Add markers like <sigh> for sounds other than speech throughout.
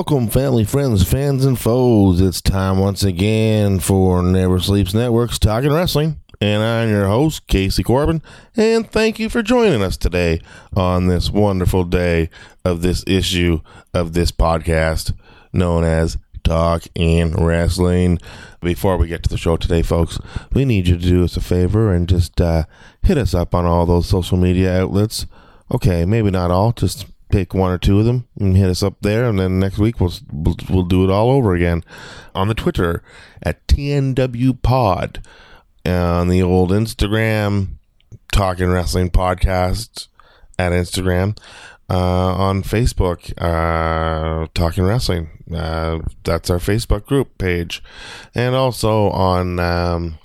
Welcome, family, friends, fans, and foes. It's time once again for Never Sleeps Network's Talking Wrestling. And I'm your host, Casey Corbin. And thank you for joining us today on this wonderful day of this issue of this podcast known as Talk and Wrestling. Before we get to the show today, folks, we need you to do us a favor and just uh, hit us up on all those social media outlets. Okay, maybe not all, just pick one or two of them and hit us up there. And then next week we'll we'll, we'll do it all over again on the twitter at tnw pod on the old instagram talking wrestling podcast at instagram uh, on facebook uh, talking wrestling. Uh, that's our facebook group page. And also on um,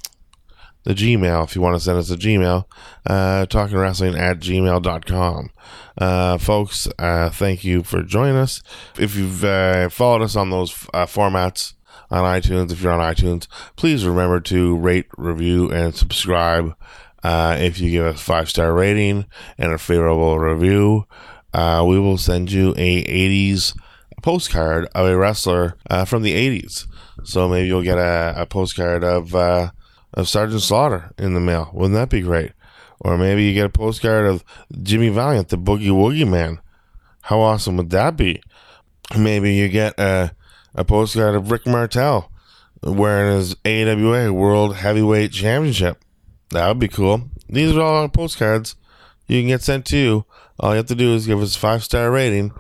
the Gmail if you want to send us a Gmail, uh, talking wrestling at gmail.com. Uh, folks, uh, thank you for joining us. If you've uh, followed us on those uh, formats on iTunes, if you're on iTunes, please remember to rate, review, and subscribe. Uh, if you give us five star rating and a favorable review, uh, we will send you a 80s postcard of a wrestler from the 80s. So maybe you'll get a, a postcard of of Sergeant Slaughter in the mail. Wouldn't that be great? Or maybe you get a postcard of Jimmy Valiant, the Boogie Woogie Man. How awesome would that be? Maybe you get a, a postcard of Rick Martel wearing his AWA World Heavyweight Championship. That would be cool. These are all our postcards you can get sent to you. All you have to do is give us a five star rating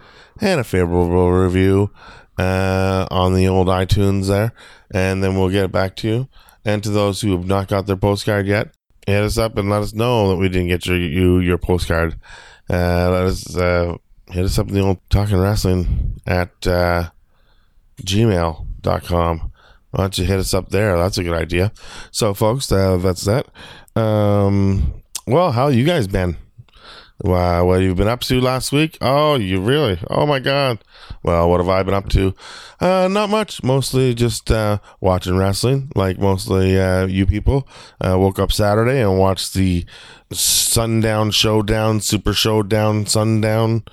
and a favorable review uh, on the old iTunes there, and then we'll get it back to you. And to those who have not got their postcard yet, hit us up and let us know that we didn't get your you your postcard. Uh, let us uh, hit us up in the old talking wrestling at uh, gmail.com. Why don't you hit us up there? That's a good idea. So, folks, uh, that's that. Um, well, how you guys been? Wow, what you've been up to last week? Oh, you really? Oh my God. Well, what have I been up to? Uh, not much. Mostly just uh, watching wrestling, like mostly uh, you people. Uh, woke up Saturday and watched the Sundown Showdown, Super Showdown, Sundown,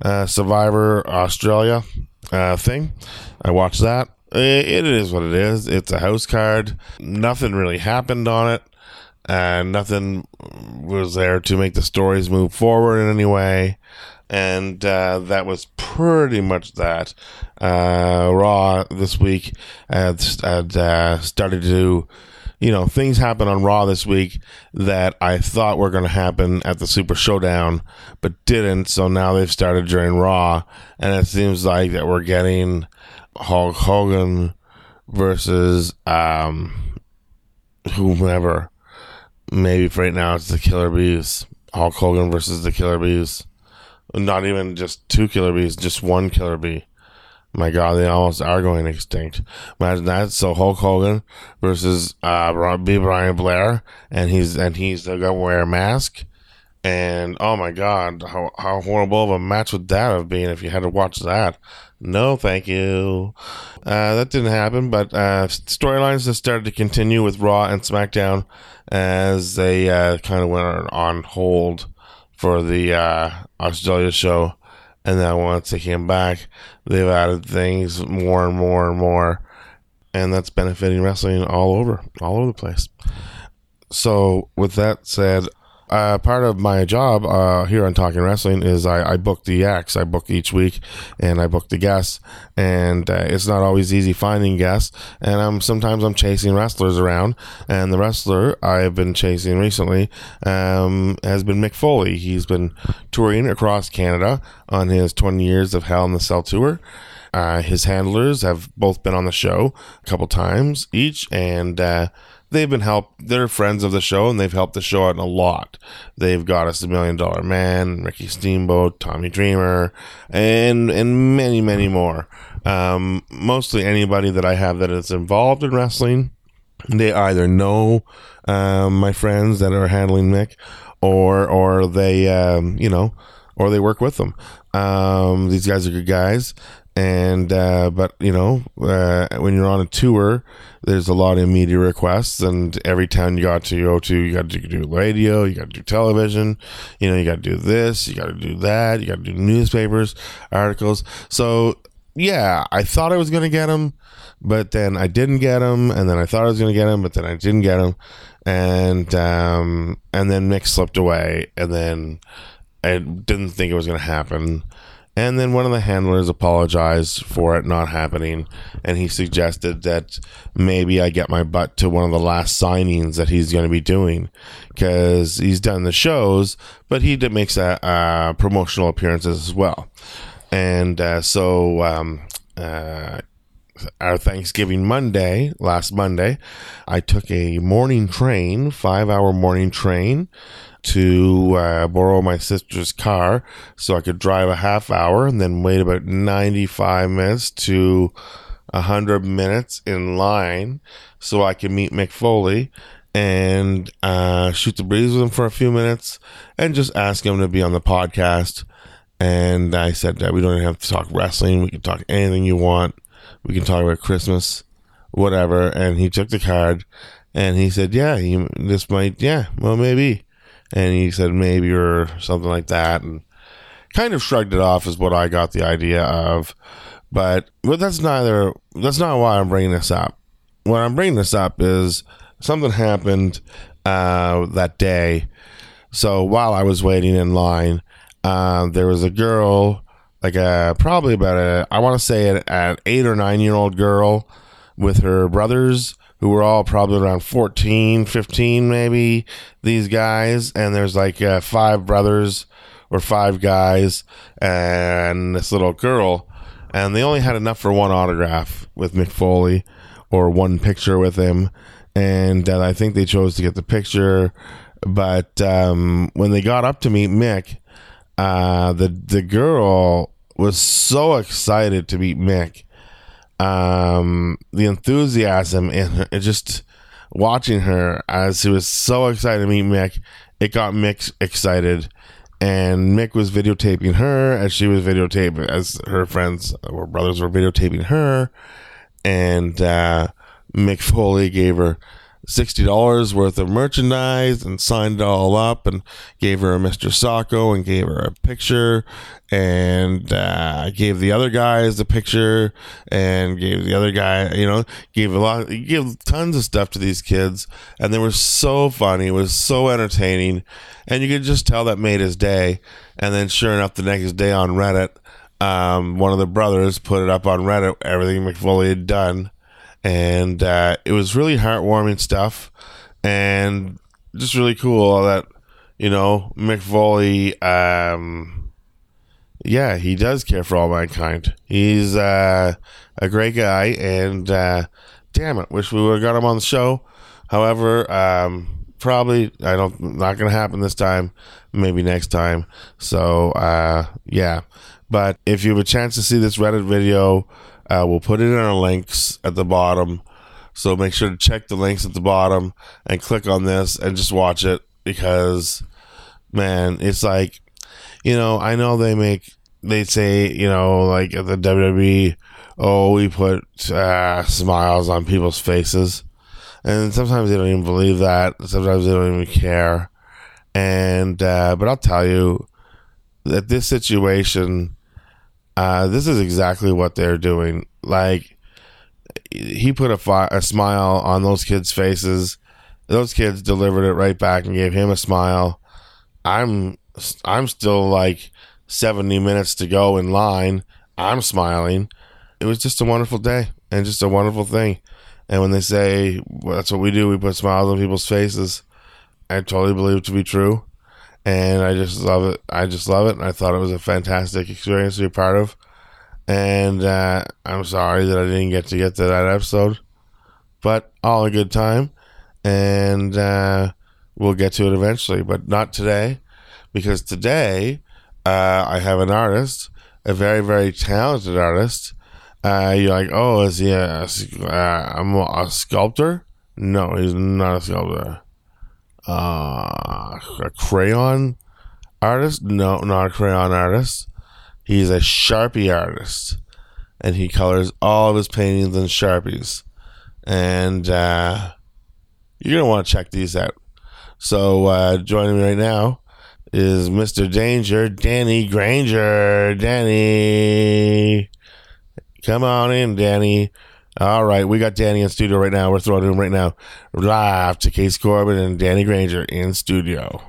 uh, Survivor Australia uh, thing. I watched that. It, it is what it is. It's a house card. Nothing really happened on it and nothing was there to make the stories move forward in any way. And uh, that was pretty much that. Uh, Raw this week had, had uh, started to, you know, things happen on Raw this week that I thought were going to happen at the Super Showdown, but didn't. So now they've started during Raw, and it seems like that we're getting Hulk Hogan versus um, whomever maybe for right now it's the Killer Bees. Hulk Hogan versus the Killer Bees. Not even just two Killer Bees, just one Killer Bee. My God, they almost are going extinct. Imagine that. So Hulk Hogan versus uh, B. Brian Blair, and he's and he's gonna wear a mask. And oh my God, how how horrible of a match would that have been if you had to watch that? No, thank you. Uh, that didn't happen, but uh, storylines have started to continue with Raw and SmackDown as they uh, kind of went on hold for the uh, Australia show. And then once they came back, they've added things more and more and more. And that's benefiting wrestling all over, all over the place. So, with that said, uh, part of my job uh, here on Talking Wrestling is I, I, book the acts. I book each week, and I book the guests. And uh, it's not always easy finding guests. And I'm sometimes I'm chasing wrestlers around. And the wrestler I've been chasing recently um, has been Mick Foley. He's been touring across Canada on his 20 years of Hell in the Cell tour. Uh, his handlers have both been on the show a couple times each, and uh, they've been help. They're friends of the show, and they've helped the show out a lot. They've got us the Million Dollar Man, Ricky Steamboat, Tommy Dreamer, and and many many more. Um, mostly anybody that I have that is involved in wrestling, they either know um, my friends that are handling Mick, or or they um, you know, or they work with them. Um, these guys are good guys, and uh, but you know, uh, when you're on a tour, there's a lot of media requests, and every town you got to go to, you got to do radio, you got to do television, you know, you got to do this, you got to do that, you got to do newspapers, articles. So yeah, I thought I was going to get him, but then I didn't get him, and then I thought I was going to get him, but then I didn't get him, and um, and then Mick slipped away, and then I didn't think it was going to happen. And then one of the handlers apologized for it not happening, and he suggested that maybe I get my butt to one of the last signings that he's going to be doing, because he's done the shows, but he makes a, promotional appearances as well. And uh, so um, uh, our Thanksgiving Monday, last Monday, I took a morning train, five hour morning train to uh, borrow my sister's car so I could drive a half hour and then wait about 95 minutes to 100 minutes in line so I could meet Mick Foley and uh, shoot the breeze with him for a few minutes and just ask him to be on the podcast. And I said that we don't have to talk wrestling. We can talk anything you want. We can talk about Christmas, whatever. And he took the card and he said, yeah, this might, yeah, well, maybe and he said maybe or something like that, and kind of shrugged it off is what I got the idea of. But but that's neither. That's not why I'm bringing this up. What I'm bringing this up is something happened uh, that day. So while I was waiting in line, uh, there was a girl, like a probably about a I want to say an, an eight or nine year old girl with her brothers who were all probably around 14, 15, maybe, these guys. And there's like uh, five brothers or five guys and this little girl. And they only had enough for one autograph with Mick Foley or one picture with him. And uh, I think they chose to get the picture. But um, when they got up to meet Mick, uh, the the girl was so excited to meet Mick um, the enthusiasm and just watching her as she was so excited to meet Mick, it got Mick excited. And Mick was videotaping her as she was videotaping, as her friends or brothers were videotaping her. And uh, Mick Foley gave her $60 worth of merchandise and signed it all up and gave her a Mr. Socko and gave her a picture and uh, gave the other guys the picture and gave the other guy, you know, gave a lot, gave tons of stuff to these kids. And they were so funny. It was so entertaining. And you could just tell that made his day. And then sure enough, the next day on Reddit, um, one of the brothers put it up on Reddit, everything Mick Foley had done and uh, it was really heartwarming stuff, and just really cool that you know Foley. Um, yeah, he does care for all mankind. He's uh, a great guy, and uh, damn it, wish we would have got him on the show. However, um, probably I don't not going to happen this time. Maybe next time. So uh, yeah, but if you have a chance to see this Reddit video uh, we'll put it in our links at the bottom. So make sure to check the links at the bottom and click on this and just watch it because, man, it's like, you know, I know they make, they say, you know, like at the WWE, oh, we put uh, smiles on people's faces. And sometimes they don't even believe that. Sometimes they don't even care. And, uh, but I'll tell you that this situation, uh, this is exactly what they're doing. Like he put a, fi- a smile on those kids' faces. Those kids delivered it right back and gave him a smile. I'm I'm still like 70 minutes to go in line. I'm smiling. It was just a wonderful day and just a wonderful thing. And when they say well, that's what we do, we put smiles on people's faces. I totally believe it to be true and I just love it. I just love it. I thought it was a fantastic experience to be part of. And uh, I'm sorry that I didn't get to get to that episode, but all a good time. and uh, we'll get to it eventually, but not today, because today uh, I have an artist, a very very talented artist. Uh, you're like, oh, is he a, uh, a sculptor? No, he's not a sculptor. Uh, a crayon artist? No, not a crayon artist. He's a Sharpie artist. And he colors all of his paintings in Sharpies. And uh, you're going to want to check these out. So uh, joining me right now is Mr. Danger, Danny Granger. Danny. Come on in, Danny. All right, we got Danny in studio right now. We're throwing him right now live to Case Corbin and Danny Granger in studio.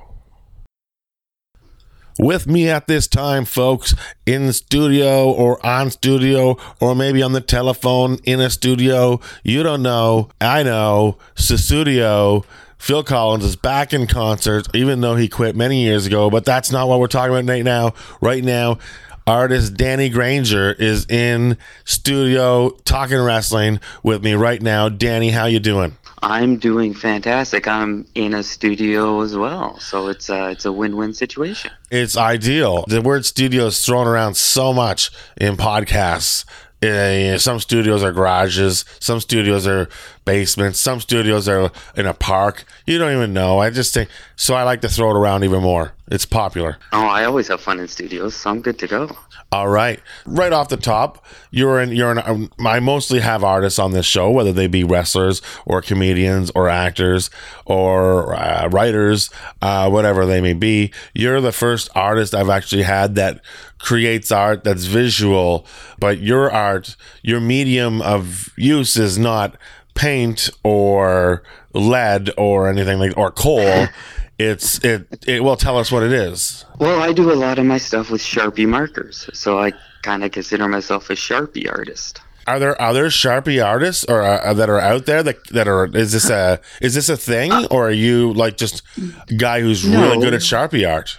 With me at this time, folks, in studio or on studio or maybe on the telephone in a studio. You don't know. I know. Studio. Phil Collins is back in concert, even though he quit many years ago. But that's not what we're talking about right now. Right now, artist Danny Granger is in studio talking wrestling with me right now. Danny, how you doing? I'm doing fantastic. I'm in a studio as well, so it's a, it's a win-win situation. It's ideal. The word studio is thrown around so much in podcasts. Uh, some studios are garages, some studios are basements, some studios are in a park. You don't even know. I just think so. I like to throw it around even more. It's popular. Oh, I always have fun in studios, so I'm good to go. All right, right off the top, you're in. You're in. Um, I mostly have artists on this show, whether they be wrestlers or comedians or actors or uh, writers, uh, whatever they may be. You're the first artist I've actually had that creates art that's visual, but your art, your medium of use is not paint or lead or anything like or coal. <laughs> it's it it will tell us what it is. Well, I do a lot of my stuff with Sharpie markers, so I kind of consider myself a Sharpie artist. Are there other Sharpie artists or uh, that are out there that that are is this a is this a thing uh, or are you like just a guy who's no. really good at Sharpie art?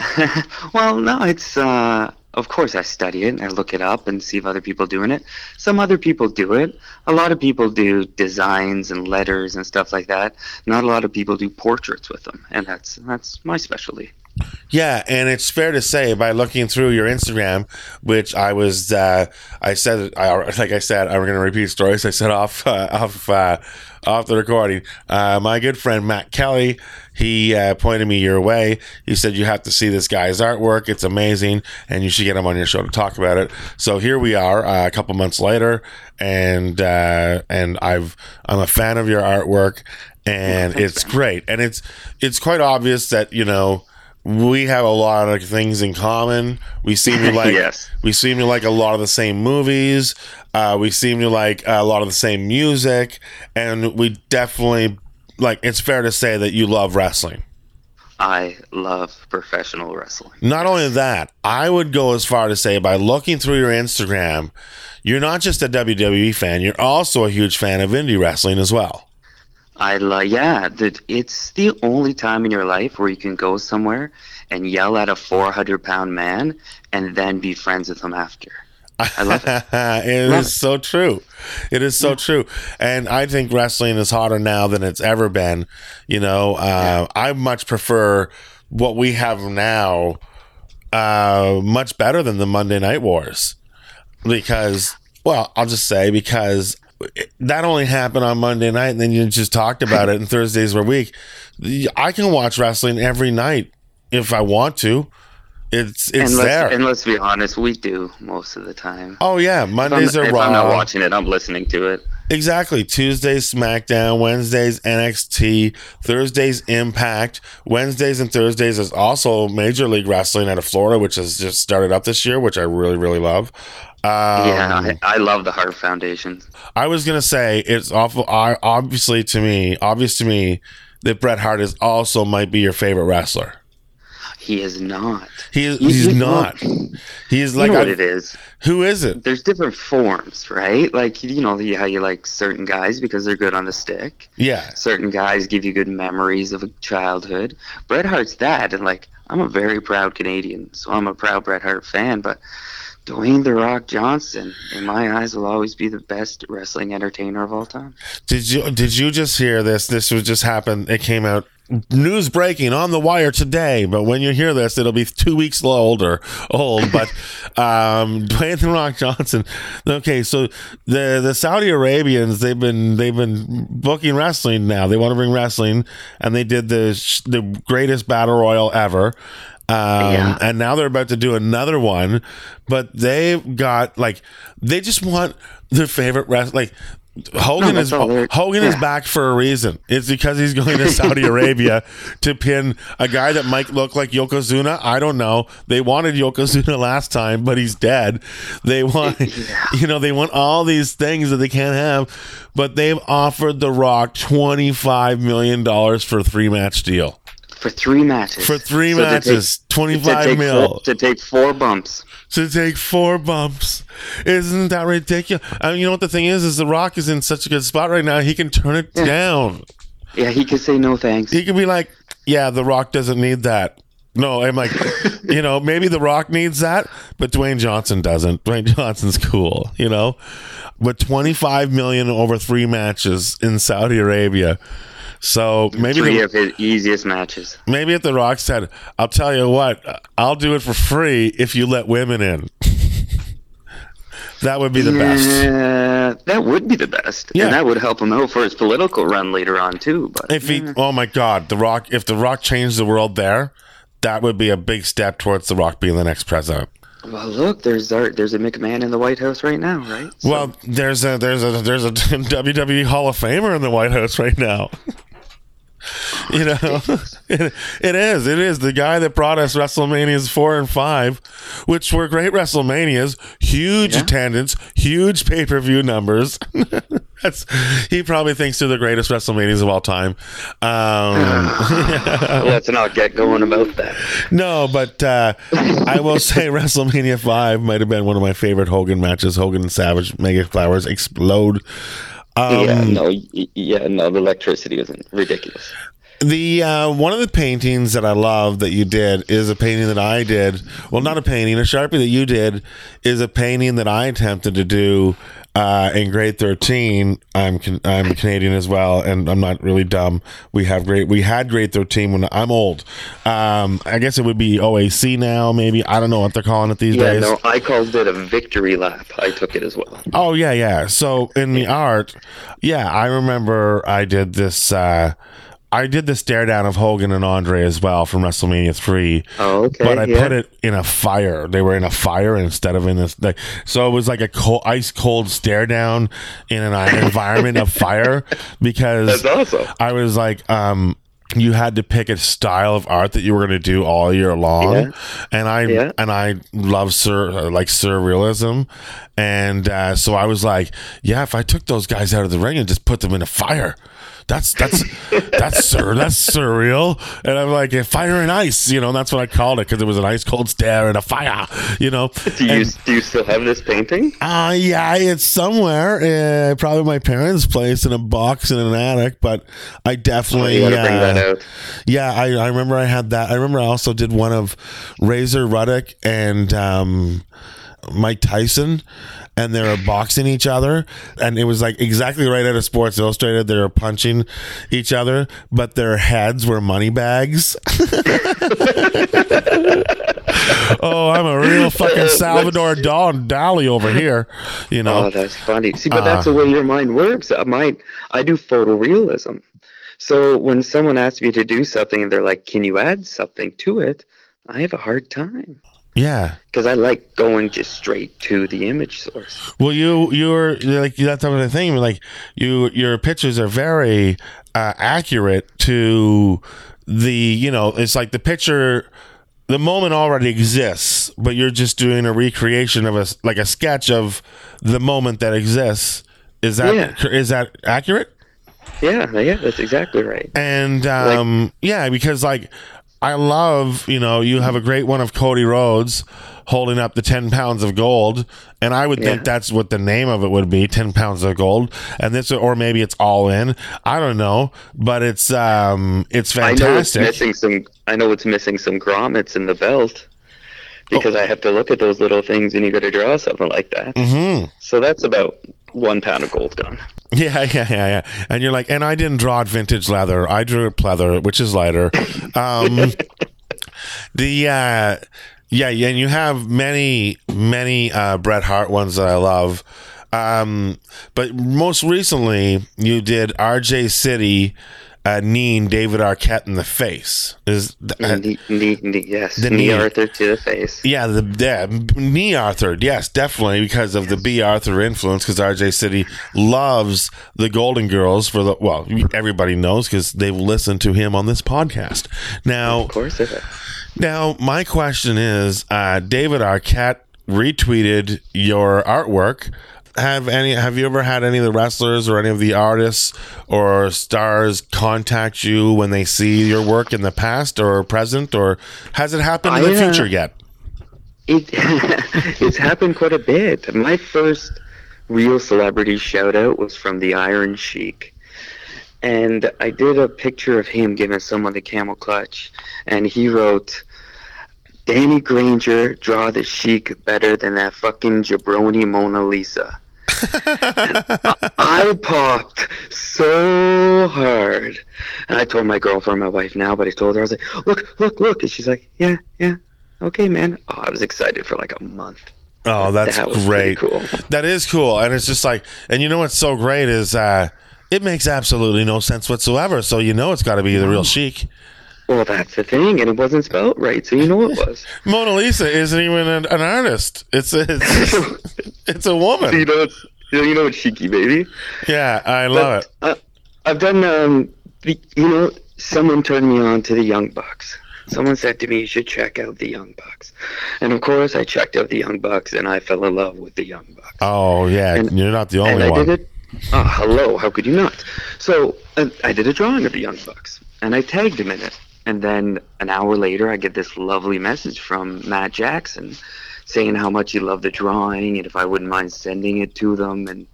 <laughs> well, no, it's uh of course I study it, and I look it up and see if other people doing it. Some other people do it. A lot of people do designs and letters and stuff like that. Not a lot of people do portraits with them, and that's that's my specialty. Yeah, and it's fair to say by looking through your Instagram, which I was, uh, I said, I, like I said, I'm going to repeat stories I said off, <laughs> uh, off, uh, off the recording. Uh, my good friend Matt Kelly, he uh, pointed me your way. He said you have to see this guy's artwork; it's amazing, and you should get him on your show to talk about it. So here we are, uh, a couple months later, and and I've I'm a fan of your artwork, and <laughs> it's great, and it's it's quite obvious that you know we have a lot of things in common. We seem to <laughs> like yes. we seem to like a lot of the same movies. Uh, we seem to like a lot of the same music, and we definitely like. It's fair to say that you love wrestling. I love professional wrestling. Not only that, I would go as far to say by looking through your Instagram, you're not just a WWE fan, you're also a huge fan of indie wrestling as well. I like, yeah, that it's the only time in your life where you can go somewhere and yell at a 400 pound man and then be friends with him after. I love it. <laughs> it love is it. so true. It is so yeah. true. And I think wrestling is hotter now than it's ever been. You know, uh, yeah. I much prefer what we have now uh, much better than the Monday Night Wars because, well, I'll just say because that only happened on Monday night, and then you just talked about it, and Thursdays were week. I can watch wrestling every night if I want to. It's it's and there. And let's be honest, we do most of the time. Oh yeah, Mondays are if Raw. I'm not watching it. I'm listening to it. Exactly. Tuesdays SmackDown, Wednesdays NXT, Thursdays Impact, Wednesdays and Thursdays is also Major League Wrestling out of Florida, which has just started up this year, which I really really love. Um, yeah, I, I, love the Hart Foundation. I was gonna say it's awful. I, obviously, to me, obvious to me that Bret Hart is also might be your favorite wrestler. He is not. He is, he's not. He's like you know what it is. Who is it? There's different forms, right? Like you know how you like certain guys because they're good on the stick. Yeah. Certain guys give you good memories of a childhood. Bret Hart's that, and like I'm a very proud Canadian, so I'm a proud Bret Hart fan. But Dwayne the Rock Johnson, in my eyes, will always be the best wrestling entertainer of all time. Did you did you just hear this? This was just happened. It came out news breaking on the wire today. But when you hear this, it'll be two weeks older old. But <laughs> um, Dwayne the Rock Johnson. Okay, so the the Saudi Arabians they've been they've been booking wrestling now. They want to bring wrestling, and they did the the greatest battle royal ever. Um, Yeah. and now they're about to do another one, but they've got like they just want their favorite rest like Hogan No, is that's all they're- Hogan is back for a reason. It's because he's going to Saudi <laughs> Arabia to pin a guy that might look like Yokozuna. I don't know. They wanted Yokozuna <laughs> last time, but he's dead. They want, <laughs> you know, they want all these things that they can't have, but they've offered The Rock twenty five million dollars for a three match deal. For three matches. For three So matches, take- twenty to take mil Four, to take four bumps. to take four bumps. Isn't that ridiculous? I mean, you know what the thing is? Is The Rock is in such a good spot right now. He can turn it Yeah. down. Yeah, he could say no thanks. He could be like, "Yeah, The Rock doesn't need that." No, I'm like, <laughs> you know, maybe The Rock needs that, but Dwayne Johnson doesn't. Dwayne Johnson's cool, you know. But 25 million over three matches in Saudi Arabia. So maybe Three the, of his easiest matches. maybe if The Rock said, "I'll tell you what, I'll do it for free if you let women in." that would be the best. That would be the best. Yeah. And that would help him out for his political run later on too. But If he, oh my God, The Rock, if The Rock changed the world there, that would be a big step towards The Rock being the next president. Well, look, there's our, there's a McMahon in the White House right now, right? So- Well, there's a there's a there's a <laughs> WWE Hall of Famer in the White House right now. <laughs> You know, <laughs> it, it is. It is the guy that brought us WrestleManias four and five, which were great WrestleManias, huge Yeah. attendance, huge pay per view numbers. That's he probably thinks they're the greatest WrestleManias of all time. Um, <sighs> <laughs> let's not get going about that. no, but uh, I will say <laughs> WrestleMania five might have been one of my favorite Hogan matches. Hogan and Savage, Mega Powers explode. Um, yeah, no, yeah, no, the electricity is ridiculous. The uh, one of the paintings that I love that you did is a painting that I did. Well, not a painting, a sharpie that you did is a painting that I attempted to do uh, in grade thirteen. I'm can, I'm Canadian as well, and I'm not really dumb. We have great. We had grade thirteen when I'm old. Um, I guess it would be OAC now, maybe. I don't know what they're calling it these Yeah, days. no, I called it a victory lap. I took it as well. Oh yeah, yeah. So in the art, yeah, I remember I did this. Uh, I did the stare down of Hogan and Andre as well from WrestleMania three. Oh, okay. But I yeah. put it in a fire. They were in a fire instead of in this. Like, so it was like a cold, ice cold stare down in an environment of fire <laughs> because That's awesome. I was like, um, you had to pick a style of art that you were going to do all year long, Yeah. and I Yeah. and I love sur like surrealism, and uh, so I was like, yeah, if I took those guys out of the ring and just put them in a fire. That's that's that's sur that's surreal, and I'm like fire and ice, you know. That's what I called it because it was an ice cold stare and a fire, you know. Do you And- do you still have this painting? uh, yeah, it's somewhere. Uh, probably my parents' place in a box in an attic, but I Oh, definitely. you gotta bring that uh, out. yeah, I, I remember I had that. I remember I also did one of Razor Ruddock and um, Mike Tyson, and they were boxing each other, and it was like exactly right out of Sports Illustrated. They were punching each other, but their heads were money bags. <laughs> oh, I'm a real fucking Salvador Don Dali over here, you know. Oh, that's funny. See, but that's Uh, the way your mind works. Uh, Mine, I do photorealism. So when someone asks me to do something and they're like, "Can you add something to it?" I have a hard time yeah. because I like going just straight to the image source. Well, you you're you're like that's the thing. Like you, your pictures are very uh, accurate to the you know. It's like the picture, the moment already exists, but you're just doing a recreation of a like a sketch of the moment that exists. Is that is Yeah. that accurate? Yeah, yeah, that's exactly right. And um, yeah, because like I love, you know, you have a great one of Cody Rhodes holding up the 10 pounds of gold. And I would think that's what the name of it would be 10 pounds of gold. And this, or maybe it's all in. I don't know, but it's, um, it's I know it's missing some. I know it's missing some grommets in the belt. Because I have to look at those little things and you got to draw something like that. hmm So that's about one pound of gold gone. <laughs> Yeah, yeah, yeah, yeah. And you're like, and I didn't draw it vintage leather. I drew it pleather, which is lighter. <laughs> Um, the uh, yeah, yeah, and you have many, many uh, Bret Hart ones that I love. Um, but most recently, you did R.J. City, uh, kneeing David Arquette in the face. Is uh, knee, knee, knee, yes, the knee knee. Arthur to the face. yeah, the yeah, knee Arthur. Yes, definitely because of the Bea Arthur influence. Because RJ City loves the Golden Girls for the well, everybody knows because they've listened to him on this podcast. Now, Of course now my question is, uh, David Arquette retweeted your artwork. Have any? Have you ever had any of the wrestlers or any of the artists or stars contact you when they see your work in the past or present, or has it happened in the uh, future yet? It <laughs> it's happened quite a bit. My first real celebrity shout out was from the Iron Sheik. And I did a picture of him giving someone the camel clutch and he wrote Danny Granger draw the Sheik better than that fucking jabroni Mona Lisa. <laughs> I popped so hard. And I told my girlfriend, my wife now, but I told her, I was like, look, look, look. And she's like, yeah, yeah, okay, man. Oh, I was excited for like a month. Oh, that's That great. cool. That is cool. And it's just like, and you know what's so great is uh, it makes absolutely no sense whatsoever. So you know it's got to be the real Sheik. Well, that's the thing, and it wasn't spelled right, so you know it was. <laughs> Mona Lisa isn't even an, an artist. It's a, it's, <laughs> it's a you woman. know, you know it's cheeky, baby. Yeah, I love it. Uh, I've done, um, you know, someone turned me on to the Young Bucks. Someone said to me, you should check out the Young Bucks. And of course, I checked out the Young Bucks, and I fell in love with the Young Bucks. Oh yeah, And- you're not the and only I one. did it. Oh, hello. How could you not? So uh, I did a drawing of the Young Bucks, and I tagged him in it. And then an hour later, I get this lovely message from Matt Jackson saying how much he loved the drawing and if I wouldn't mind sending it to them. And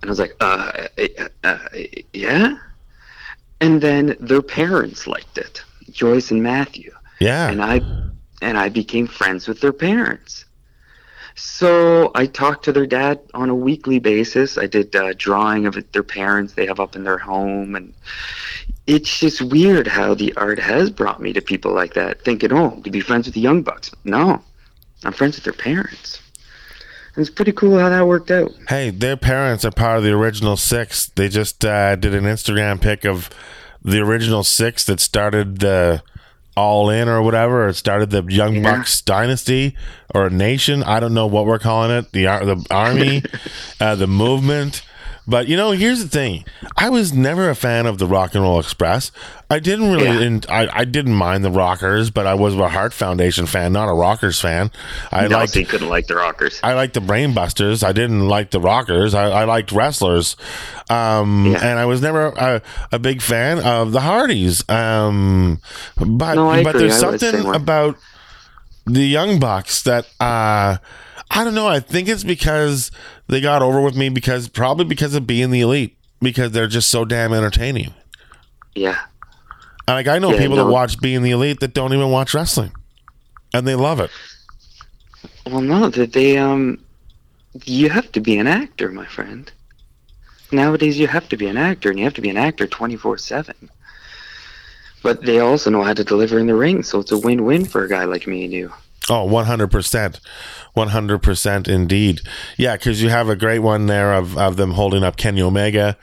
and I was like, uh, uh, uh, yeah. And then their parents liked it, Joyce and Matthew Yeah, and I and I became friends with their parents. So I talked to their dad on a weekly basis. I did uh, drawing of their parents they have up in their home, and it's just weird how the art has brought me to people like that, thinking, "Oh, to be friends with the Young Bucks." No, I'm friends with their parents. And it's pretty cool how that worked out. Hey, their parents are part of the original six. They just uh, did an Instagram pic of the original six that started the All In or whatever. It started the Young Yeah. Bucks dynasty or nation. I don't know what we're calling it. The the army, <laughs> uh, the movement. But you know, here's the thing. I was never a fan of the Rock and Roll Express. I didn't really. Yeah. in- I, I didn't mind the Rockers, but I was a Hart Foundation fan, not a Rockers fan. I I liked couldn't like the Rockers. I liked the Brainbusters. I didn't like the Rockers. I, I liked wrestlers, um, Yeah. and I was never a, a big fan of the Hardys. Um, but No, but there's I was the something about the Young Bucks that uh, I don't know. I think it's because they got over with me because probably because of being the elite because they're just so damn entertaining. Yeah. And, Like I know Yeah, people that watch being the elite that don't even watch wrestling, and they love it. Well, no, that they um, you have to be an actor, my friend. Nowadays, you have to be an actor, and you have to be an actor twenty four seven. But they also know how to deliver in the ring, so it's a win win for a guy like me and you. Oh, 100%. 100% indeed. Yeah, because you have a great one there of, of them holding up Kenny Omega.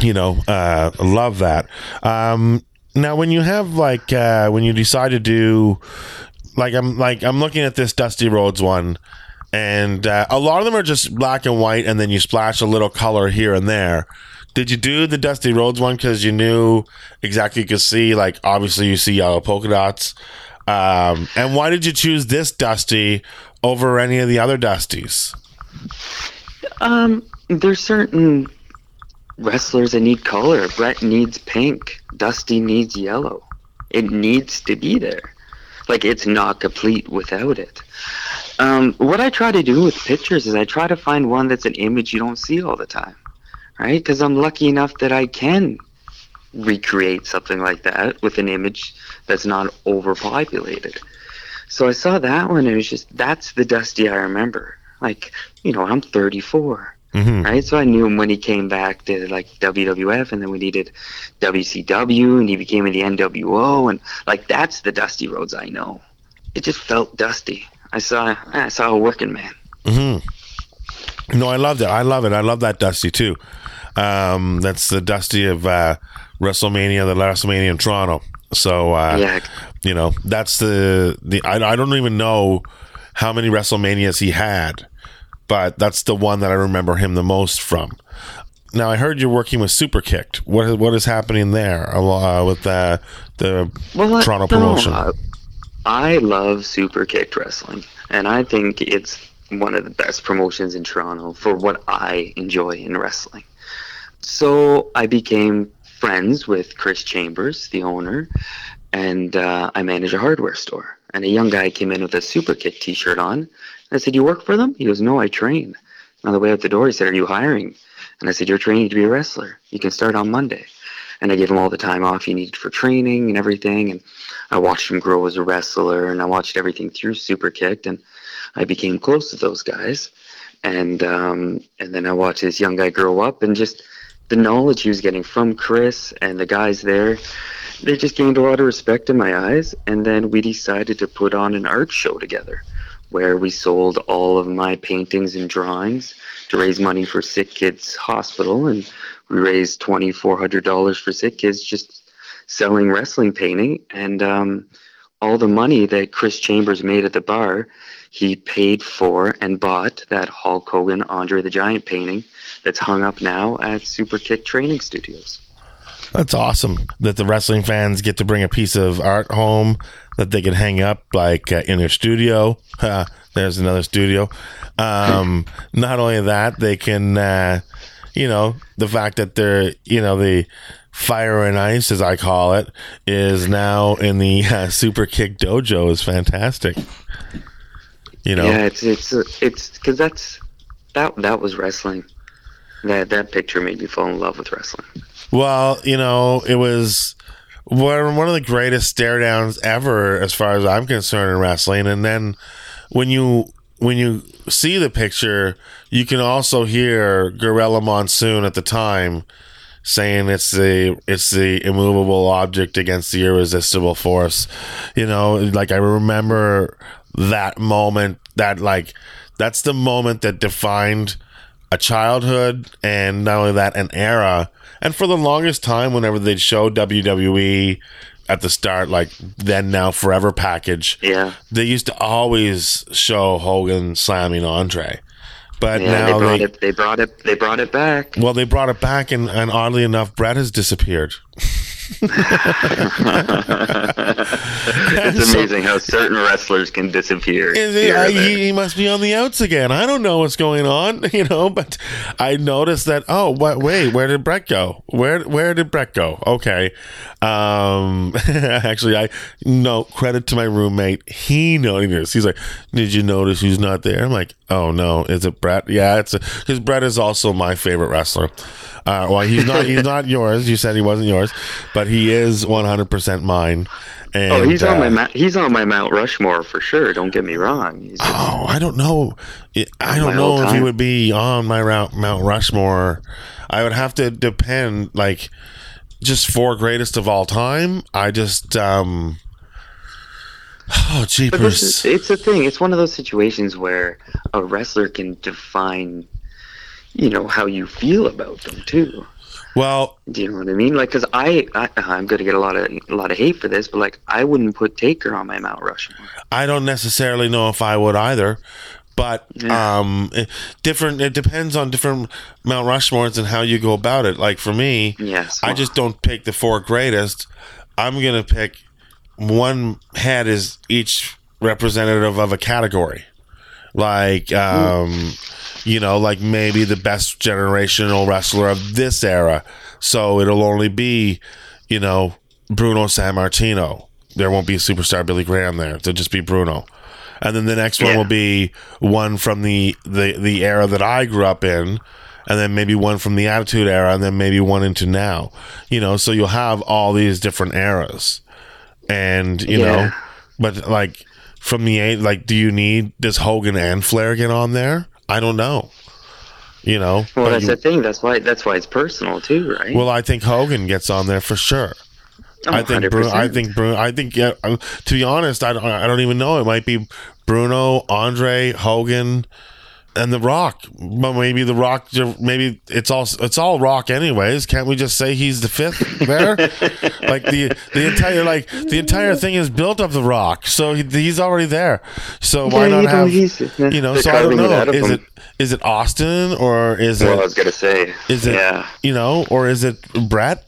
You know, uh, love that. Um, now, when you have like, uh, when you decide to do, like, I'm like, I'm looking at this Dusty Rhodes one, and uh, a lot of them are just black and white, and then you splash a little color here and there. Did you do the Dusty Rhodes one because you knew exactly you could see, like, obviously you see yellow polka dots? Um, and why did you choose this Dusty over any of the other Dusties? Um, there's certain wrestlers that need color. Bret needs pink. Dusty needs yellow. It needs to be there. Like it's not complete without it. Um, what I try to do with pictures is I try to find one that's an image you don't see all the time, right? Because I'm lucky enough that I can recreate something like that with an image that's not overpopulated. So I saw that one, and it was just that's the Dusty I remember. Like, you know, I'm 34, hmm right? So I knew him when he came back to like WWF, and then when he did WCW, and he became in the NWO, and like that's the Dusty Rhodes I know. It just felt dusty. I saw I saw a working man. hmm No, I loved it. I love it. I love that Dusty too. Um, that's the Dusty of uh, WrestleMania, the WrestleMania in Toronto. So uh, Yeah, you know that's the the I, I don't even know how many WrestleManias he had, but that's the one that I remember him the most from. Now I heard you're working with Superkicked. What what is happening there uh, with the the Well, Toronto promotion? I, I love super kicked wrestling, and I think it's one of the best promotions in Toronto for what I enjoy in wrestling. So I became friends with Chris Chambers, the owner, and uh, I manage a hardware store. And a young guy came in with a super kick T-shirt on. I said, "You work for them?" He goes, "No, I train." And on the way out the door, he said, "Are you hiring?" And I said, "You're training to be a wrestler. You can start on Monday." And I gave him all the time off he needed for training and everything. And I watched him grow as a wrestler, and I watched everything through Super Kicked, and I became close to those guys. And um, and then I watched this young guy grow up, and just the knowledge he was getting from Chris and the guys there, they just gained a lot of respect in my eyes. And then we decided to put on an art show together, where we sold all of my paintings and drawings to raise money for Sick Kids Hospital, and we raised twenty four hundred dollars for Sick Kids just selling wrestling painting, and um, all the money that Chris Chambers made at the bar, he paid for and bought that Hulk Hogan Andre the Giant painting that's hung up now at Super Kick Training Studios. That's awesome that the wrestling fans get to bring a piece of art home that they can hang up like uh, in their studio. <laughs> Ha, there's another studio. Um, not only that, they can, uh, you know, the fact that they're, you know, the fire and ice, as I call it, is now in the <laughs> uh, Super Kick Dojo is fantastic. You know, Yeah, it's it's it's because that's that that was wrestling. That that picture made me fall in love with wrestling. Well, you know, it was one one of the greatest stare downs ever, as far as I'm concerned in wrestling. And then when you when you see the picture, you can also hear Gorilla Monsoon at the time saying it's the it's the immovable object against the irresistible force. You know, like I remember that moment. That like that's the moment that defined a childhood and not only that an era and for the longest time whenever they'd show wwe at the start like then now forever package Yeah, they used to always show hogan slamming andre but yeah. They now brought they, it. They brought it. They brought it back. well they brought it back and, and oddly enough brett has disappeared <laughs> it's amazing how certain wrestlers can disappear. Is he, I, he, he must be on the outs again. I don't know what's going on, <laughs> you know. But I noticed that. Oh, what? Wait, where did Bret go? Where Where did Bret go? Okay. Um, <laughs> actually, I no credit to my roommate. He noticed. He's like, "Did you notice who's not there?" I'm like, "Oh no, is it Bret?" Yeah, it's because Bret is also my favorite wrestler. Uh, well, he's not. He's not yours. You said he wasn't yours, but he is 100 percent mine. And, Oh, he's on uh, my Mount- he's on my Mount Rushmore for sure. Don't get me wrong. He's Oh, I don't know. I don't know if he would be on my route Mount Rushmore. I would have to depend like just four greatest of all time. I just um Oh jeepers. is, it's a thing. It's one of those situations where a wrestler can define, you know, how you feel about them too. Well, Do you know what I mean? Like, cause I, I I'm gonna get a lot of a lot of hate for this, but like, I wouldn't put Taker on my Mount Rushmore. I don't necessarily know if I would either. But Yeah. um it- different it depends on different Mount Rushmores and how you go about it. Like for me, Yes. I just don't pick the four greatest. I'm gonna pick one head is each representative of a category. Like um you know, like maybe the best generational wrestler of this era. So it'll only be, you know, Bruno Sammartino. There won't be superstar Billy Graham there. It'll just be Bruno. And then the next one Yeah. will be one from the, the the era that I grew up in, and then maybe one from the Attitude Era, and then maybe one into now. You know, so you'll have all these different eras, and you Yeah. know, but like from the eight. Like, do you need does Hogan and Flair get on there? I don't know. You know, Well, that's you- the thing. That's why. That's why it's personal too, right? well, I think Hogan gets on there for sure. Oh, I think Bruno. I 100%. think Bruno. I think yeah. um, To be honest, I don't, I don't even know. It might be Bruno, Andre, Hogan, and The Rock. But maybe The Rock. Maybe it's all it's all Rock anyways. Can't we just say he's the fifth there? <laughs> like the the entire like the entire thing is built of The Rock, so he, he's already there. So why Yeah, not you have he's- you know? So I don't know. out Is him. it is it Austin or is Well, I it was gonna say. is it Yeah. you know, or is it Bret?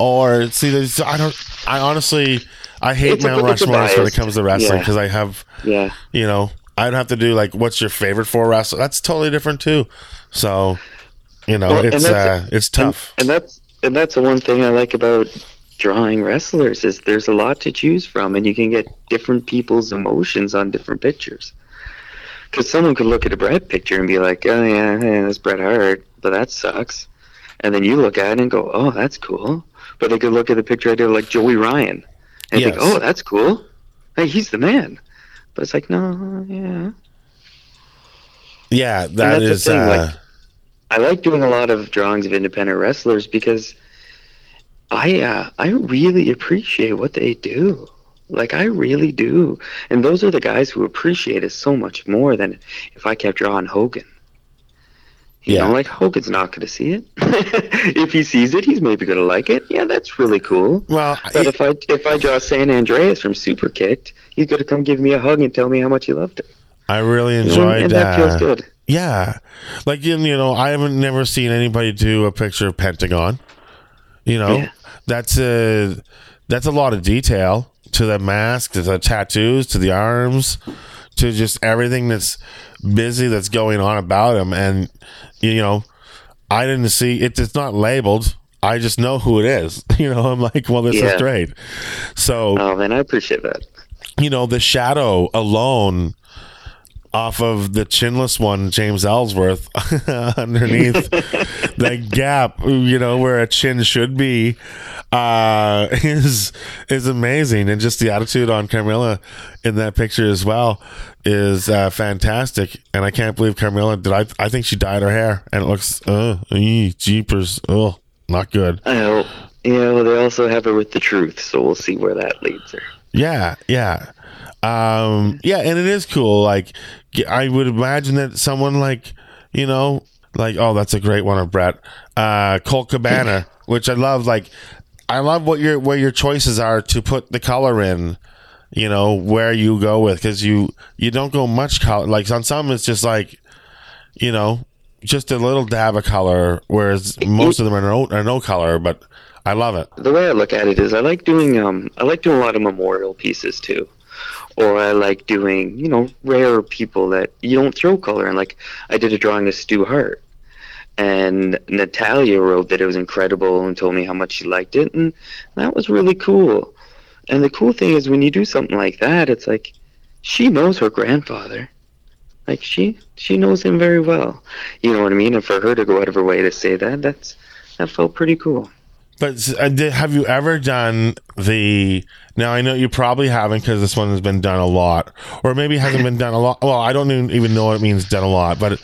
Or see, there's, I don't. I honestly, I hate It's Mount Rushmore when it comes to wrestling Yeah. because I have, Yeah. you know, I'd have to do like, what's your favorite four wrestler? That's totally different too. So, you know, Well, it's uh, it's tough. And, and that's and that's the one thing I like about drawing wrestlers is there's a lot to choose from, and you can get different people's emotions on different pictures. Because someone could look at a Bret picture and be like, "Oh yeah, yeah, that's Bret Hart," but that sucks. And then you look at it and go, "Oh, that's cool." But they could look at the picture I did like Joey Ryan and think, Yes. "Oh, that's cool. Hey, he's the man." But it's like, no, yeah. yeah, that is. thing, uh, like- I like doing a lot of drawings of independent wrestlers because I uh, I really appreciate what they do. Like I really do, and those are the guys who appreciate it so much more than if I kept drawing Hogan. You Yeah. know, like Hogan's not going to see it. <laughs> if he sees it, he's maybe going to like it. Yeah, that's really cool. well, But if I if I draw San Andreas from Super Kicked, he's going to come give me a hug and tell me how much he loved it. I really You know, enjoyed and that feels good. Yeah, like you you know, I haven't never seen anybody do a picture of Pentagon. You know, Yeah. that's a that's a lot of detail to the mask, to the tattoos, to the arms, to just everything that's busy that's going on about him. And you know, I didn't see it. It's not labeled. I just know who it is. <laughs> You know, I'm like, well, this is great. So Oh man, I appreciate that. you know, the shadow alone off of the chinless one, James Ellsworth, <laughs> underneath <laughs> the gap, you know, where a chin should be, uh, <laughs> is is amazing, and just the attitude on Carmella in that picture as well is uh, fantastic. And I can't believe Carmella did. I I think she dyed her hair, and it looks, uh, ee, jeepers, oh, not good. I hope. Yeah, well, they also have her with the truth, so we'll see where that leads her. Yeah, yeah. Um yeah, and it is cool like I would imagine that someone like, you know, like oh, that's a great one of Bret. Uh Colt Cabana, which I love like I love what your where your choices are to put the color in, you know, where you go with cuz you you don't go much color like on some it's just like you know, just a little dab of color whereas most of them are no, are no color, but I love it. The way I look at it is, I like doing um, I like doing a lot of memorial pieces too, or I like doing you know rare people that you don't throw color in. Like I did a drawing of Stu Hart, and Natalya wrote that it was incredible and told me how much she liked it, and that was really cool. And the cool thing is when you do something like that, it's like she knows her grandfather. Like she she knows him very well. You know what I mean? And for her to go out of her way to say that, that's that felt pretty cool. But uh, have you ever done the? Now I know you probably haven't because this one has been done a lot, or maybe hasn't been done a lot. Well, I don't even, even know what it means done a lot. But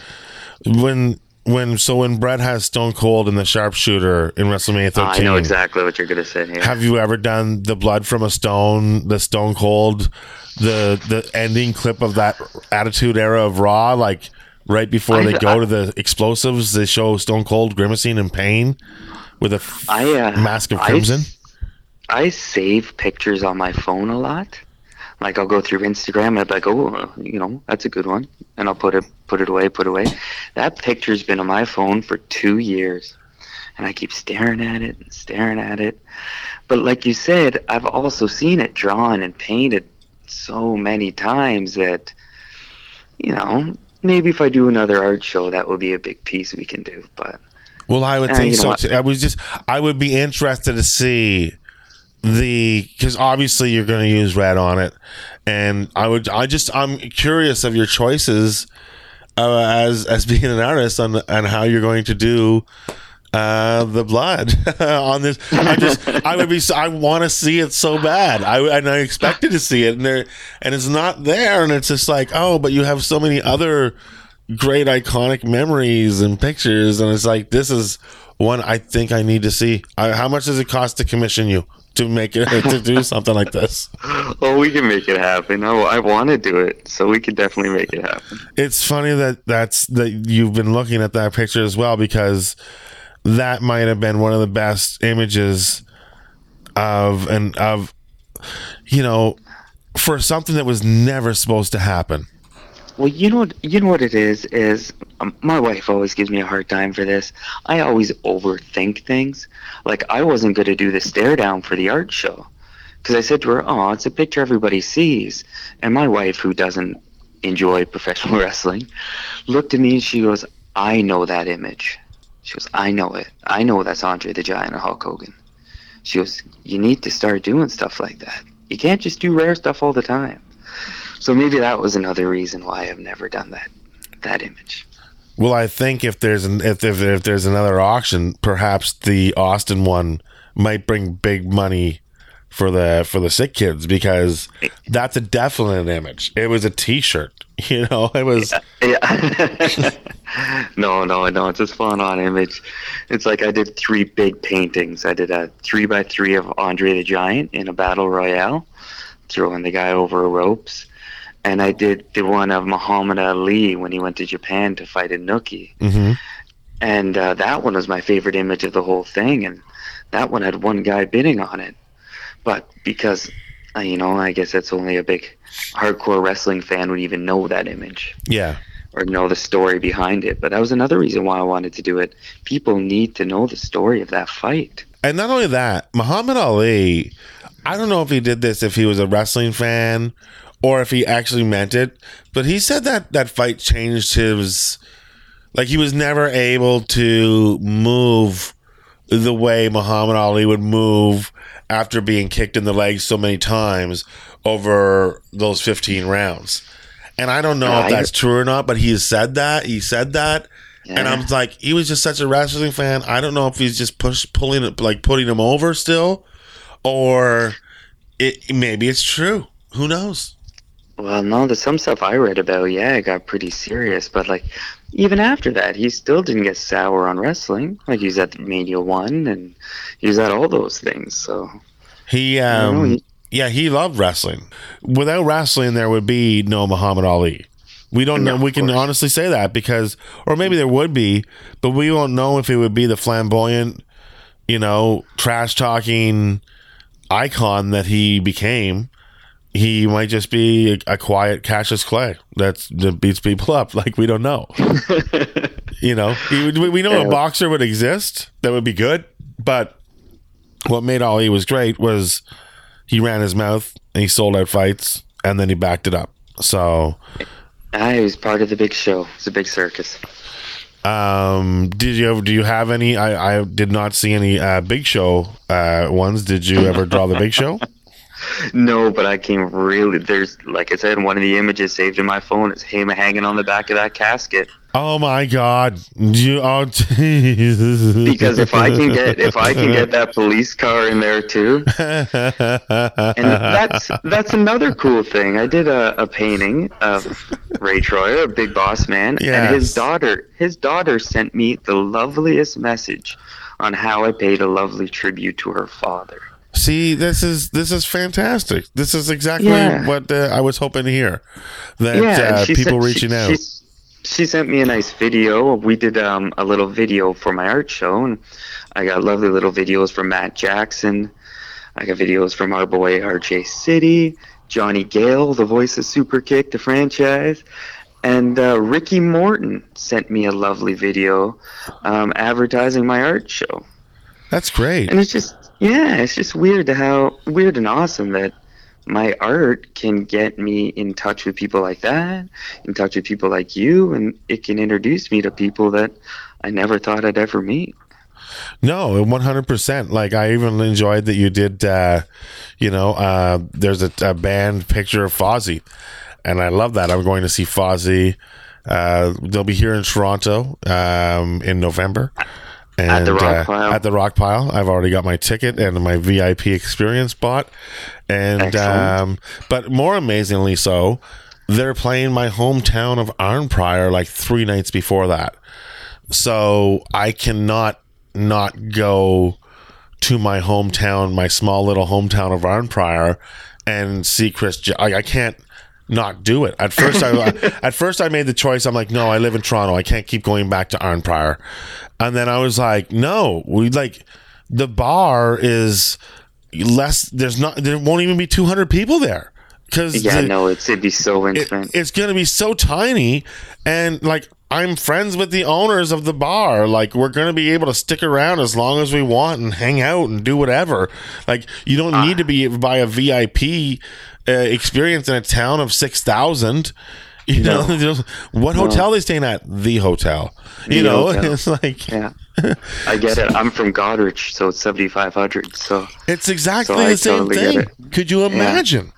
when when so when Bret has Stone Cold and the Sharpshooter in WrestleMania 13, I know exactly what you're gonna say here. have you ever done the blood from a stone, the Stone Cold, the the ending clip of that Attitude Era of Raw, like right before I- they go I- to the explosives, they show Stone Cold grimacing in pain with a f- I uh, mask of I- crimson. I, save pictures on my phone a lot. Like I'll go through Instagram and I'll be like, oh, you know, that's a good one, and I'll put it put it away, put it away. That picture's been on my phone for two years, and I keep staring at it and staring at it. But like you said, I've also seen it drawn and painted so many times that, you know, maybe if I do another art show, that will be a big piece we can do. But Well, I would Uh, think so. Too. I was just, I would be interested to see the because obviously you're going to use red on it, and I would, I just, I'm curious of your choices uh, as as <laughs> being an artist on on how you're going to do uh, the blood <laughs> on this. I just, I would be, I want to see it so bad. I and I expected to see it, and there, and it's not there, and it's just like, oh, but you have so many other great iconic memories and pictures, and it's like this is one I think I need to see. I, how much does it cost to commission you to make it <laughs> to do something like this? Well, we can make it happen. Oh, I want to do it, so we could definitely make it happen. It's funny that that's that you've been looking at that picture as well because that might have been one of the best images of and of you know for something that was never supposed to happen. Well, you know, what- you know what it is is um, my wife always gives me a hard time for this. I always overthink things. Like I wasn't going to do the stare down for the art show because I said to her, "Oh, it's a picture everybody sees," and my wife, who doesn't enjoy professional <laughs> wrestling, looked at me and she goes, "I know that image." She goes, "I know it. I know that's Andre the Giant or Hulk Hogan." She goes, "You need to start doing stuff like that. You can't just do rare stuff all the time." So maybe that was another reason why I've never done that that image. Well, I think if there's an if if, if there's another auction, perhaps the Austin one might bring big money for the for the sick kids because that's a definite image. It was a T-shirt, <laughs> you know. It was Yeah. <laughs> no, no, no. It's a spot on image. It's like I did three big paintings. I did a three by three of Andre the Giant in a battle royale, throwing the guy over ropes. And I did the one of Muhammad Ali when he went to Japan to fight Inoki. Mhm. And uh, that one was my favorite image of the whole thing. And that one had one guy bidding on it. But because, uh, you know, I guess that's only a big hardcore wrestling fan would even know that image yeah. or know the story behind it. But that was another reason why I wanted to do it. People need to know the story of that fight. And not only that, Muhammad Ali, I don't know if he did this if he was a wrestling fan or if he actually meant it, but he said that that fight changed his like he was never able to move the way Muhammad Ali would move after being kicked in the legs so many times over those 15 rounds. And I don't know if I- that's true or not, but he has said that. He said that. And I'm like, he was just such a wrestling fan. I don't know if he's just push pulling it, like putting him over still, or it maybe it's true. Who knows? Well, no, there's some stuff I read about. Yeah, it got pretty serious. But like, even after that, he still didn't get sour on wrestling. Like he was at the Mania One, and he was at all those things. So He, don't know, um, he- yeah, he loved wrestling. Without wrestling, there would be no Muhammad Ali. We don't know. We can course. honestly say that because, or maybe there would be, but we won't know if it would be the flamboyant, you know, trash talking icon that he became. He might just be a, a quiet Cassius Clay that's that beats people up. <laughs> Like we don't know. <laughs> you know, he, we we know a boxer would exist that would be good, but what made Ali was great was he ran his mouth and he sold out fights and then he backed it up. So, I was part of the big show. It's a big circus. um, did you ever, do you have any? I, I did not see any uh, big show uh, ones. Did you ever draw the big show? <laughs> No, but I came really. There's like I said, one of the images saved in my phone is him hanging on the back of that casket. Oh my God! You oh, <laughs> Jesus. Because if I can get if I can get that police car in there too, and that's that's another cool thing. I did a, a painting of Ray Traylor, a big boss man, and his daughter. His daughter sent me the loveliest message on how I paid a lovely tribute to her father. See, this is this is fantastic. This is exactly Yeah. what uh, I was hoping to hear. That and uh, people sent- reaching she, out. She, she sent me a nice video. We did um, a little video for my art show, and I got lovely little videos from Matt Jackson. I got videos from our boy RJ City, Johnny Gale, the voice of Super Kick, the franchise, and uh, Ricky Morton sent me a lovely video um, advertising my art show. That's great. And it's just, yeah, it's just weird how weird and awesome that my art can get me in touch with people like that, in touch with people like you, and it can introduce me to people that I never thought I'd ever meet. No, one hundred percent. Like I even enjoyed that you did. Uh, you know, uh, there's a, a band picture of Fozzy, and I love that. I'm going to see Fozzy. Uh, they'll be here in Toronto um, in November, And, At the rock uh, pile? At the rock pile. I've already got my ticket and my VIP experience bought. And um, but more amazingly so, they're playing my hometown of Arnprior like three nights before that. So I cannot not go to my hometown, my small little hometown of Arnprior, and see Chris. J- I, I can't not do it. At first, I <laughs> at first I made the choice. I'm like, no, I live in Toronto. I can't keep going back to Arnprior. And then I was like, no, we like the bar is less. There's not. There won't even be 200 people there because Yeah, no, it's it'd be so it, intimate. it's going to be so tiny and like i'm friends with the owners of the bar like we're going to be able to stick around as long as we want and hang out and do whatever like you don't ah. need to be by a vip uh, experience in a town of 6000 you know <laughs> just- what hotel they staying at the hotel you The know <laughs> hotel. it's like yeah, I get it. I'm from Goderich, so it's 7,500. So, it's exactly So the same totally thing could you imagine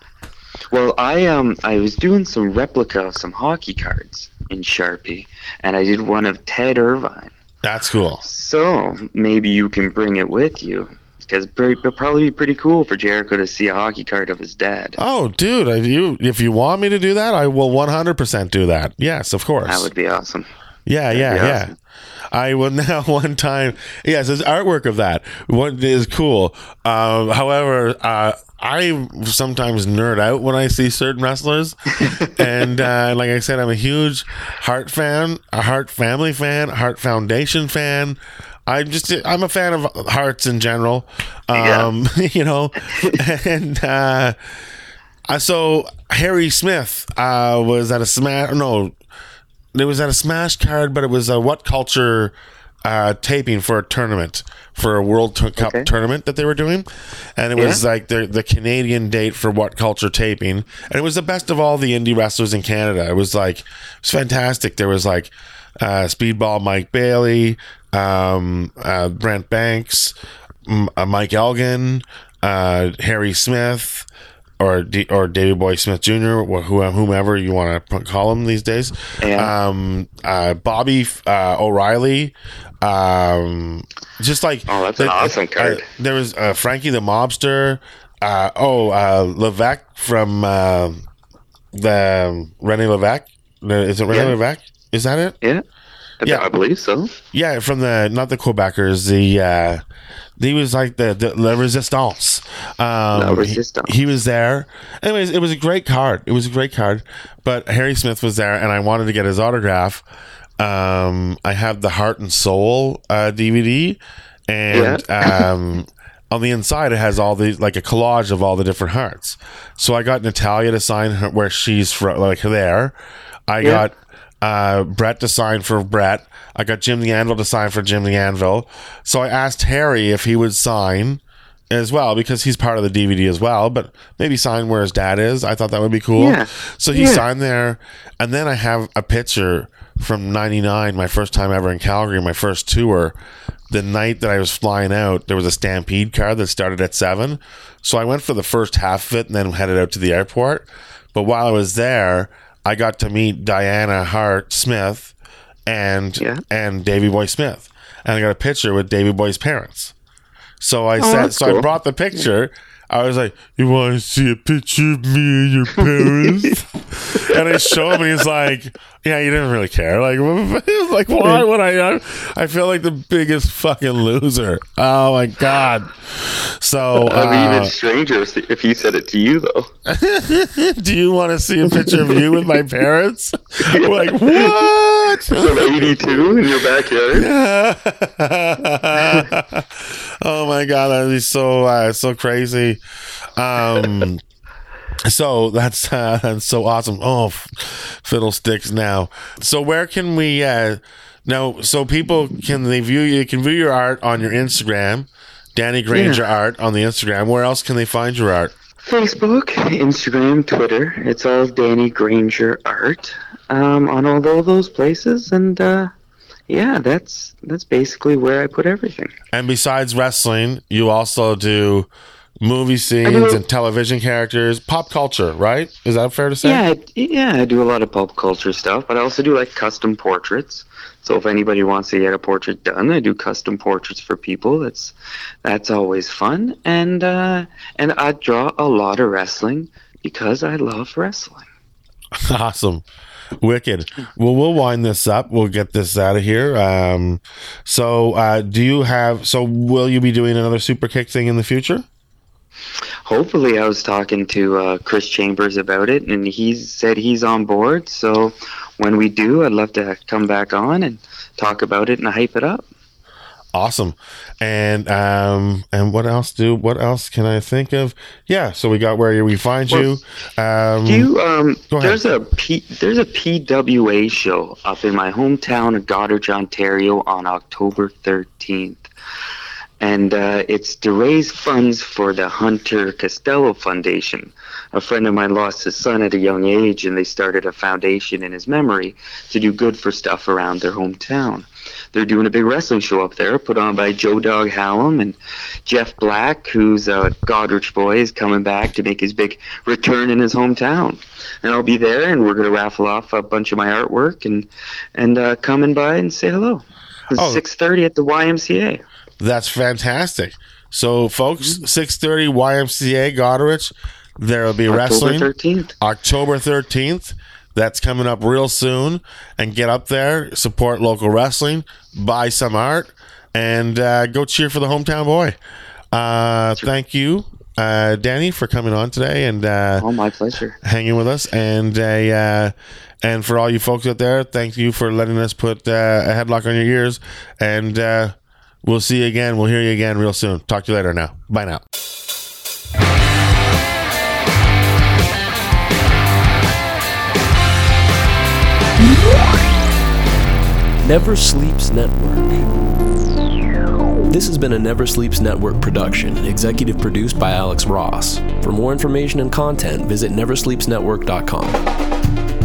well, I um I was doing some replica of some hockey cards in Sharpie, and I did one of Ted Irvine. that's cool So maybe you can bring it with you. Because it'll probably be pretty cool for Jericho to see a hockey card of his dad. Oh, dude! If you if you want me to do that, I will one hundred percent do that. Yes, of course. That would be awesome. Yeah, yeah, be yeah. awesome. I will <laughs> now one time. Yes, there's artwork of that. one is cool. Um, however, uh, I sometimes nerd out when I see certain wrestlers, <laughs> and uh, like I said, I'm a huge Hart fan, a Hart family fan, Hart Foundation fan. I'm just I'm a fan of hearts in general. Um, <laughs> you know, <laughs> and uh, so Harry Smith uh, was at a smash. No, it was at a smash card, but it was a WhatCulture uh, taping for a tournament for a World Cup Okay. tournament that they were doing, and it was Yeah. like the the Canadian date for WhatCulture taping, and it was the best of all the indie wrestlers in Canada. It was like it was fantastic. There was like uh, Speedball Mike Bailey, um, uh, Brent Banks, M- uh, Mike Elgin, uh, Harry Smith or D- or Davey Boy Smith Jr. or who- whomever you want to call him these days. Yeah. Um, uh, Bobby uh, O'Reilly. Um, just like Oh, that's an awesome card. uh, there was uh, Frankie the Mobster. Uh, oh, uh, Levesque from the Rene Levesque. Is it Rene Yeah. Levesque? Is that it? Yeah. Yeah. I believe so. Yeah, from the not the Quebecers, the uh he was like the the, the Resistance. Um, La he- Resistance. He, was there. Anyways, it was a great card. It was a great card. But Harry Smith was there, and I wanted to get his autograph. Um, I have the Hart and Soul uh, DVD, and <laughs> um. On the inside, it has all the like a collage of all the different Harts. So I got Natalya to sign her where she's from, like there. I Yeah. got uh, Bret to sign for Bret. I got Jim the Anvil to sign for Jim the Anvil. So I asked Harry if he would sign as well because he's part of the DVD as well, but maybe sign where his dad is. I thought that would be cool. Yeah. So he Yeah. signed there. And then I have a picture from 99, my first time ever in Calgary, my first tour. The night that I was flying out, there was a Stampede car that started at 7. So I went for the first half of it and then headed out to the airport. But while I was there, I got to meet Diana Hart Smith and Yeah. and Davey Boy Smith. And I got a picture with Davey Boy's parents. So I oh, said, Oh, that's so I brought the picture. I was like, "You want to see a picture of me and your parents?" <laughs> and I show him, and he's like, "Yeah, you didn't really care. Like, <laughs> like why would I? I? I feel like the biggest fucking loser. Oh my god." So, That'd be uh, even stranger if he said it to you, though. <laughs> do you want to see a picture of you with my parents? like what? From 82 in your backyard. oh my god, that'd be so uh, so crazy. Um, so that's uh, <laughs> that's so awesome. Oh, fiddlesticks! Now, so where can we? Uh, now, so people can they view you can view your art on your Instagram, Danny Granger Art on the Instagram. Where else can they find your art? Facebook, Instagram, Twitter. It's all Danny Granger art um, on all those places, and uh, yeah, that's that's basically where I put everything. And besides wrestling, you also do movie scenes and television characters, pop culture, right? Is that fair to say? Yeah, I- yeah, I do a lot of pop culture stuff, but I also do like custom portraits. So if anybody wants to get a portrait done, I do custom portraits for people. That's that's always fun, and uh, and I draw a lot of wrestling because I love wrestling. <laughs> Awesome. Wicked. Well, we'll wind this up. We'll get this out of here. Um, so, uh, do you have? So, will you be doing another super kick thing in the future? Hopefully, I was talking to uh, Chris Chambers about it, and he said he's on board. So when we do, I'd love to come back on and talk about it and hype it up. Awesome. And um, and what else do? What else can I think of? Yeah. So we got where we find you. Um, Do you um there's a P, there's a PWA show up in my hometown of Goderich, Ontario on October 13th. And uh, it's to raise funds for the Hunter Costello Foundation. A friend of mine lost his son at a young age, and they started a foundation in his memory to do good for stuff around their hometown. They're doing a big wrestling show up there, put on by Joe Dog Hallam and Jeff Black, who's a Goderich boy, is coming back to make his big return in his hometown. And I'll be there, and we're going to raffle off a bunch of my artwork and and uh, come in by and say hello. It's Oh. 6:30 at the YMCA. That's fantastic. So, folks, six thirty YMCA Goderich. There will be October wrestling 13th. October thirteenth. That's coming up real soon. And get up there, support local wrestling, buy some art, and uh, go cheer for the hometown boy. Uh, thank you, uh, Danny, for coming on today and uh, Oh, my pleasure. hanging with us. And uh, and for all you folks out there, thank you for letting us put uh, a headlock on your ears. And uh, we'll see you again. We'll hear you again real soon. Talk to you later. Now, bye now. Never Sleeps Network. This has been a Never Sleeps Network production, executive produced by Alex Ross. For more information and content, visit neversleepsnetwork.com.